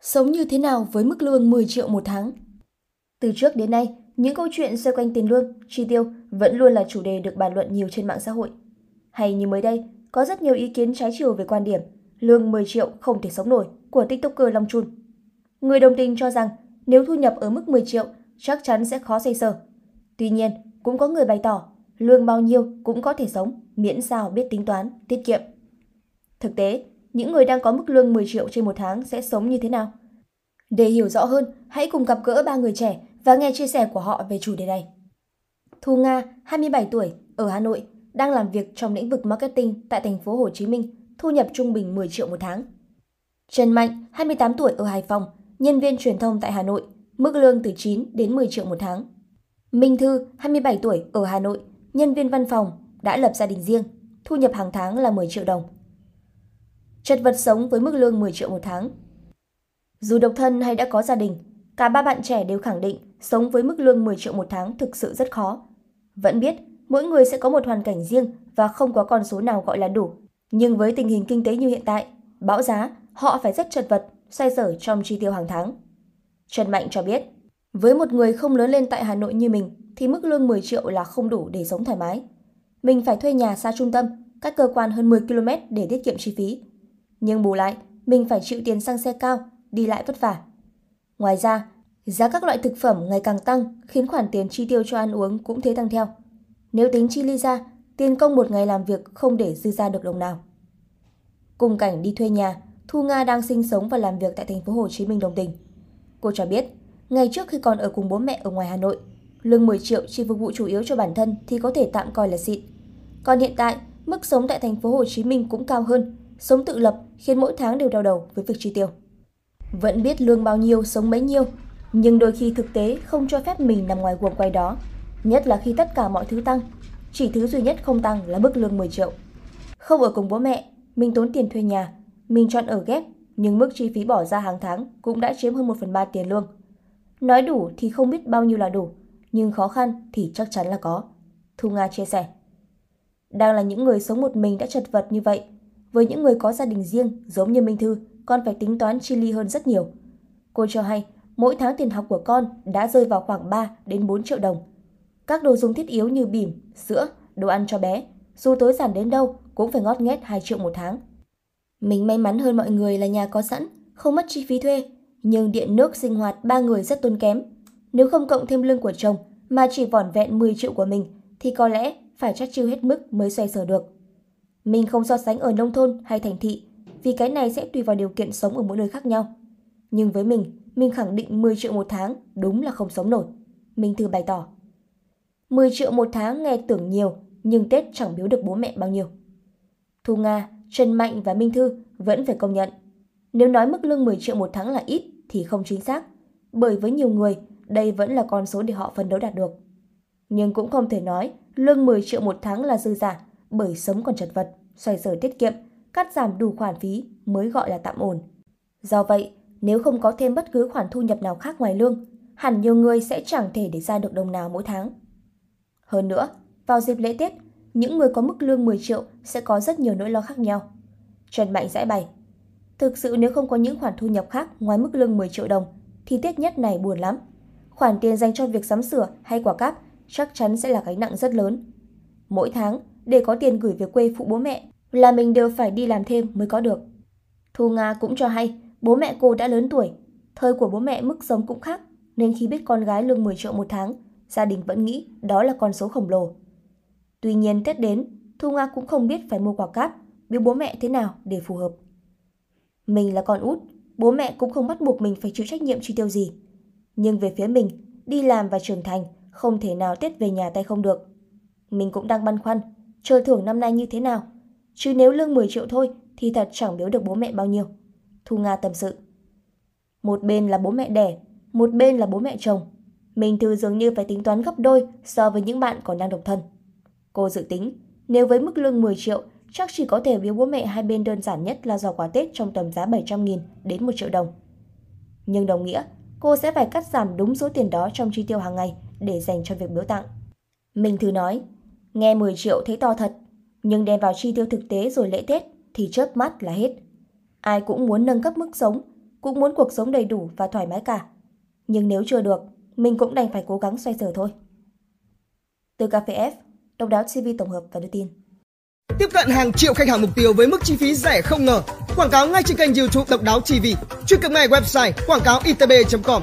Sống như thế nào với mức lương 10 triệu một tháng? Từ trước đến nay, những câu chuyện xoay quanh tiền lương, chi tiêu vẫn luôn là chủ đề được bàn luận nhiều trên mạng xã hội. Hay như mới đây, có rất nhiều ý kiến trái chiều về quan điểm lương 10 triệu không thể sống nổi của tiktoker Long Chun. Người đồng tình cho rằng nếu thu nhập ở mức 10 triệu chắc chắn sẽ khó xây sở. Tuy nhiên, cũng có người bày tỏ lương bao nhiêu cũng có thể sống miễn sao biết tính toán, tiết kiệm. Thực tế, những người đang có mức lương 10 triệu trên một tháng sẽ sống như thế nào? Để hiểu rõ hơn, hãy cùng gặp gỡ ba người trẻ và nghe chia sẻ của họ về chủ đề này. Thu Nga, 27 tuổi, ở Hà Nội, đang làm việc trong lĩnh vực marketing tại thành phố Hồ Chí Minh, thu nhập trung bình 10 triệu một tháng. Trần Mạnh, 28 tuổi ở Hải Phòng, nhân viên truyền thông tại Hà Nội, mức lương từ 9 đến 10 triệu một tháng. Minh Thư, 27 tuổi, ở Hà Nội, nhân viên văn phòng, đã lập gia đình riêng, thu nhập hàng tháng là 10 triệu đồng. Chật vật sống với mức lương 10 triệu một tháng. Dù độc thân hay đã có gia đình, cả ba bạn trẻ đều khẳng định sống với mức lương 10 triệu một tháng thực sự rất khó. Vẫn biết, mỗi người sẽ có một hoàn cảnh riêng và không có con số nào gọi là đủ. Nhưng với tình hình kinh tế như hiện tại, bão giá, họ phải rất chật vật, xoay sở trong chi tiêu hàng tháng. Trần Mạnh cho biết, với một người không lớn lên tại Hà Nội như mình thì mức lương 10 triệu là không đủ để sống thoải mái. Mình phải thuê nhà xa trung tâm, cách cơ quan hơn 10 km để tiết kiệm chi phí. Nhưng bù lại, mình phải chịu tiền xăng xe cao, đi lại vất vả. Ngoài ra, giá các loại thực phẩm ngày càng tăng khiến khoản tiền chi tiêu cho ăn uống cũng thế tăng theo. Nếu tính chi ly ra, tiền công một ngày làm việc không để dư ra được đồng nào. Cùng cảnh đi thuê nhà, Thu Nga đang sinh sống và làm việc tại thành phố Hồ Chí Minh đồng tình. Cô cho biết, ngày trước khi còn ở cùng bố mẹ ở ngoài Hà Nội, lương 10 triệu chỉ phục vụ chủ yếu cho bản thân thì có thể tạm coi là xịn. Còn hiện tại, mức sống tại thành phố Hồ Chí Minh cũng cao hơn, sống tự lập khiến mỗi tháng đều đau đầu với việc chi tiêu. Vẫn biết lương bao nhiêu, sống bấy nhiêu, nhưng đôi khi thực tế không cho phép mình nằm ngoài guồng quay đó, nhất là khi tất cả mọi thứ tăng. Chỉ thứ duy nhất không tăng là mức lương 10 triệu. Không ở cùng bố mẹ, mình tốn tiền thuê nhà, mình chọn ở ghép, nhưng mức chi phí bỏ ra hàng tháng cũng đã chiếm hơn 1 phần 3 tiền lương. Nói đủ thì không biết bao nhiêu là đủ, nhưng khó khăn thì chắc chắn là có. Thu Nga chia sẻ. Đang là những người sống một mình đã chật vật như vậy, với những người có gia đình riêng giống như Minh Thư, con phải tính toán chi ly hơn rất nhiều. Cô cho hay, mỗi tháng tiền học của con đã rơi vào khoảng 3 đến 4 triệu đồng. Các đồ dùng thiết yếu như bỉm, sữa, đồ ăn cho bé, dù tối giản đến đâu cũng phải ngót nghét 2 triệu một tháng. Mình may mắn hơn mọi người là nhà có sẵn, không mất chi phí thuê, nhưng điện nước sinh hoạt ba người rất tốn kém. Nếu không cộng thêm lương của chồng mà chỉ vỏn vẹn 10 triệu của mình thì có lẽ phải chắc chiêu hết mức mới xoay sở được. Mình không so sánh ở nông thôn hay thành thị, vì cái này sẽ tùy vào điều kiện sống ở mỗi nơi khác nhau. Nhưng với mình, mình khẳng định 10 triệu một tháng đúng là không sống nổi. Minh Thư bày tỏ. 10 triệu một tháng nghe tưởng nhiều, nhưng Tết chẳng biếu được bố mẹ bao nhiêu. Thu Nga, Trần Mạnh và Minh Thư vẫn phải công nhận. Nếu nói mức lương 10 triệu một tháng là ít thì không chính xác, bởi với nhiều người, đây vẫn là con số để họ phấn đấu đạt được. Nhưng cũng không thể nói lương 10 triệu một tháng là dư giả, bởi sống còn chật vật, xoay sở tiết kiệm, cắt giảm đủ khoản phí mới gọi là tạm ổn. Do vậy, nếu không có thêm bất cứ khoản thu nhập nào khác ngoài lương, hẳn nhiều người sẽ chẳng thể để ra được đồng nào mỗi tháng. Hơn nữa, vào dịp lễ Tết, những người có mức lương 10 triệu sẽ có rất nhiều nỗi lo khác nhau. Trần Mạnh giải bày. Thực sự nếu không có những khoản thu nhập khác ngoài mức lương 10 triệu đồng, thì Tết nhất này buồn lắm. Khoản tiền dành cho việc sắm sửa hay quả cáp chắc chắn sẽ là gánh nặng rất lớn. Mỗi tháng, để có tiền gửi về quê phụ bố mẹ là mình đều phải đi làm thêm mới có được. Thu Nga cũng cho hay, bố mẹ cô đã lớn tuổi, thời của bố mẹ mức sống cũng khác, nên khi biết con gái lương 10 triệu một tháng, gia đình vẫn nghĩ đó là con số khổng lồ. Tuy nhiên Tết đến, Thu Nga cũng không biết phải mua quả cáp, biếu bố mẹ thế nào để phù hợp. Mình là con út, bố mẹ cũng không bắt buộc mình phải chịu trách nhiệm chi tiêu gì. Nhưng về phía mình, đi làm và trưởng thành, không thể nào Tết về nhà tay không được. Mình cũng đang băn khoăn, chơi thưởng năm nay như thế nào. Chứ nếu lương 10 triệu thôi thì thật chẳng biếu được bố mẹ bao nhiêu. Thu Nga tâm sự. Một bên là bố mẹ đẻ, một bên là bố mẹ chồng. Mình thư dường như phải tính toán gấp đôi so với những bạn còn đang độc thân. Cô dự tính, nếu với mức lương 10 triệu, chắc chỉ có thể biếu bố mẹ hai bên đơn giản nhất là giò quà Tết trong tầm giá 700.000 đến 1 triệu đồng. Nhưng đồng nghĩa, cô sẽ phải cắt giảm đúng số tiền đó trong chi tiêu hàng ngày để dành cho việc biếu tặng. Mình thử nói, nghe 10 triệu thấy to thật, nhưng đem vào chi tiêu thực tế rồi lễ Tết thì chớp mắt là hết. Ai cũng muốn nâng cấp mức sống, cũng muốn cuộc sống đầy đủ và thoải mái cả. Nhưng nếu chưa được, mình cũng đành phải cố gắng xoay sở thôi. Từ Cà phê F, Độc đáo TV tổng hợp và đưa tin. Tiếp cận hàng triệu khách hàng mục tiêu với mức chi phí rẻ không ngờ. Quảng cáo ngay trên kênh YouTube Độc đáo TV. Truy cập ngay website quảng cáo itb.com